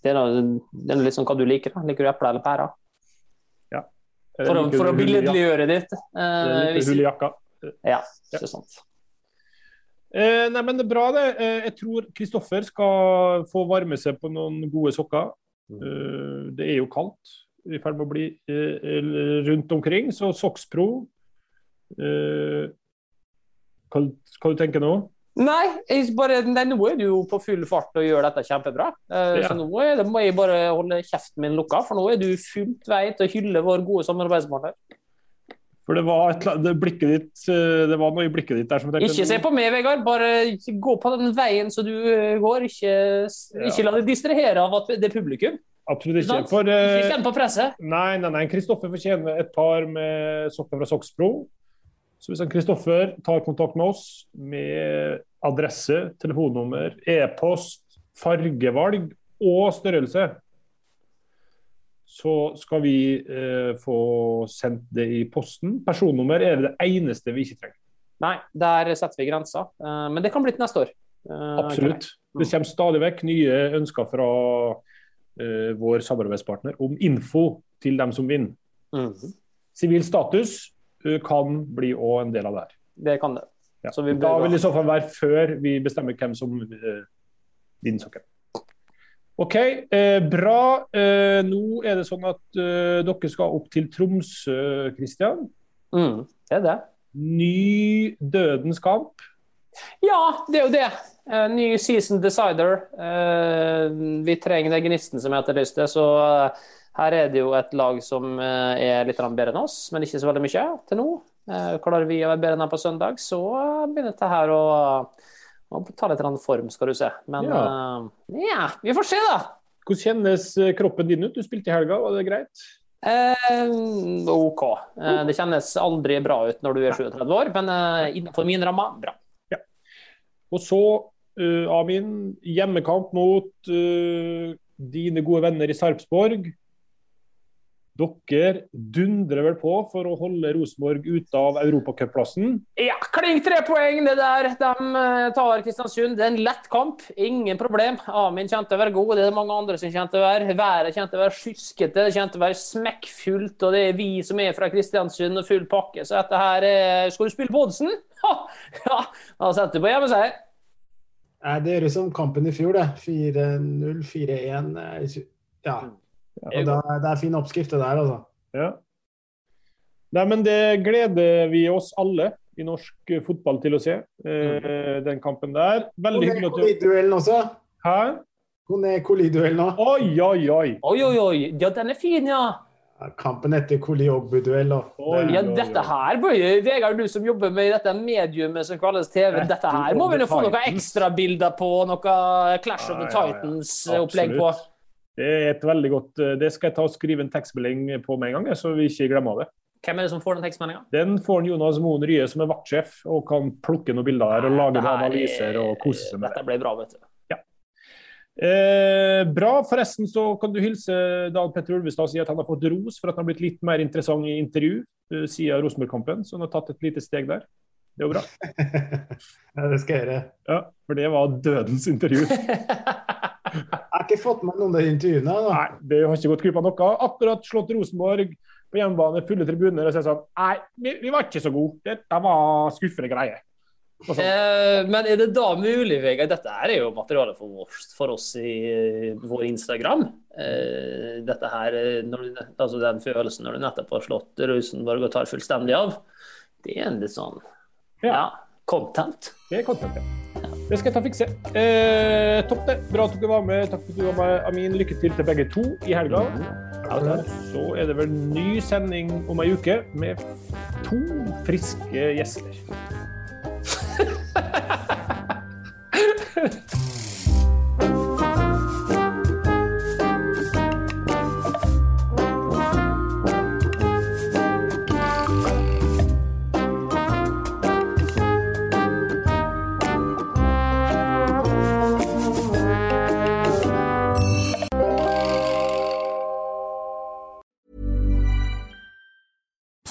det, er, det er litt sånn hva du liker. da. Liker du eple eller pære? For, å- for å du billedliggjøre ditt. eh, hull i jakka. ja, ikke sant. Eh, nei, men det er Bra, det. Eh, jeg tror Kristoffer skal få varme seg på noen gode sokker. Eh, det er jo kaldt i ferd med å bli eh, rundt omkring, så Soxpro eh, hva, hva du tenker nå? Nei, bare, nei, nå er du jo på full fart og gjør dette kjempebra. Uh, Ja. Så nå det, må jeg bare holde kjeften min lukka, for nå er du fullt vei til å hylle vår gode samarbeidspartner. For det var, et, det, ditt, eh, det var noe i blikket ditt der som tenkte Ikke se på meg, Vegard. Bare gå på den veien som du eh, går. Ikke, ikke la deg distrahere av at det er publikum. Absolutt ikke. For, uh, Ikke kjenn på presset. Nei, nei, nei. Kristoffer fortjener et par med sokker fra Soxpro. Så hvis Kristoffer tar kontakt med oss med adresse, telefonnummer, e-post, fargevalg og størrelse, så skal vi eh, få sendt det i posten. Personnummer er det eneste vi ikke trenger. Nei, der setter vi grensa. Uh, Men det kan bli til neste år. Uh, Absolutt. Det kommer stadig vekk nye ønsker fra uh, vår samarbeidspartner om info til dem som vinner. Mhm. Sivil status eh, kan bli òg en del av det her. Det kan det. Ja. Så vi Da vil det i så fall være før vi bestemmer hvem som uh, vinner sokken. OK, eh, bra. Eh, nå er det sånn at eh, dere skal opp til Tromsø, Kristian. Mm, det er det. Ny Dødens kamp. Ja, det er jo det. Eh, ny season decider. Eh, vi trenger den gnisten som jeg til, Så her er det jo et lag som eh, er litt bedre enn oss, men ikke så veldig mye til nå. Eh, klarer vi å være bedre enn her på søndag, så eh, begynner dette her å, å ta litt form, skal du se. Men ja. ja, vi får se, da. Hvordan kjennes eh, kroppen din ut? Du spilte i helga, var det greit? Eh, OK. Eh, det kjennes aldri bra ut når du er 37 år, men eh, innenfor min ramme, bra. Og så, uh, Amin, hjemmekamp mot uh, dine gode venner i Sarpsborg. Dere dundrer vel på for å holde Rosenborg ute av europacupplassen. Ja, kling tre poeng, det der. De eh, tar Kristiansund. Det er en lett kamp, ingen problem. Amin kommer til å være god, det er det mange andre som kommer til å være. Været kommer til å være skyskete, det kommer til å være smekkfullt, og det er vi som er fra Kristiansund og full pakke. Så dette her er Skal du spille på oddsen? (laughs) Ja, da setter du på hjemmeseier. Nei, det gjøres som kampen i fjor, det. 4-0, 4-1. eh, Ja. det, er, det er fin oppskrifter der, altså. Ja. Nei, men det gleder vi oss alle i norsk fotball til å se, eh, den kampen der. Veldig hyggelig at du Koli-duellen også. Hæ? Koli-duellen òg. Oi, oi, oi! Oi, oi, oi. Ja, den er fin, ja. Kampen etter Koli-Ogbu-duell. Ja, dette her Vegard, du som jobber med dette mediumet som kalles TV, dette her må vi jo få noen ekstrabilder på, noe Clash of the Ja, ja, ja. Titans-opplegg på. Det er et veldig godt eh, Det skal jeg ta og skrive en tekstmelding på med en gang, så vi ikke glemmer det. Hvem er det som får den tekstmeldinga? Den får Jonas Moen Rye, som er vaktsjef, og kan plukke noen bilder der og lage noen er- analyser og kose seg med det. Dette ble bra, vet du. Eh, bra. Forresten så kan du hilse Dan Petter Ulvestad og si at han har fått ros for at han har blitt litt mer interessant i intervju uh, siden Rosenborg-kampen. Så han har tatt et lite steg der. Det går bra. (laughs) ja, det skal jeg gjøre. Ja, For det var dødens intervju. (laughs) Jeg har ikke fått med noen av de intervjuene. Da. Nei, det har ikke gått glipp av noe. Akkurat slått Rosenborg på hjemmebane, fulle tribuner, og så er det sånn Nei, vi, vi var ikke så gode. Dette var skuffende greier. Sånn. Eh, men er det da mulig, Vegard Dette her er jo materiale for oss, for oss i vår Instagram. Eh, dette her, eh, når du, altså Den følelsen når du nettopp har slått Rosenborg og tar fullstendig av, det er en litt sånn Ja. ja, content. Det er content, ja. Det skal jeg ta og fikse. Eh, topp det. Bra at dere var med. Takk for at du var med, Amin. Lykke til til begge to i helga. Så er det vel ny sending om ei uke med to friske gjester. (laughs)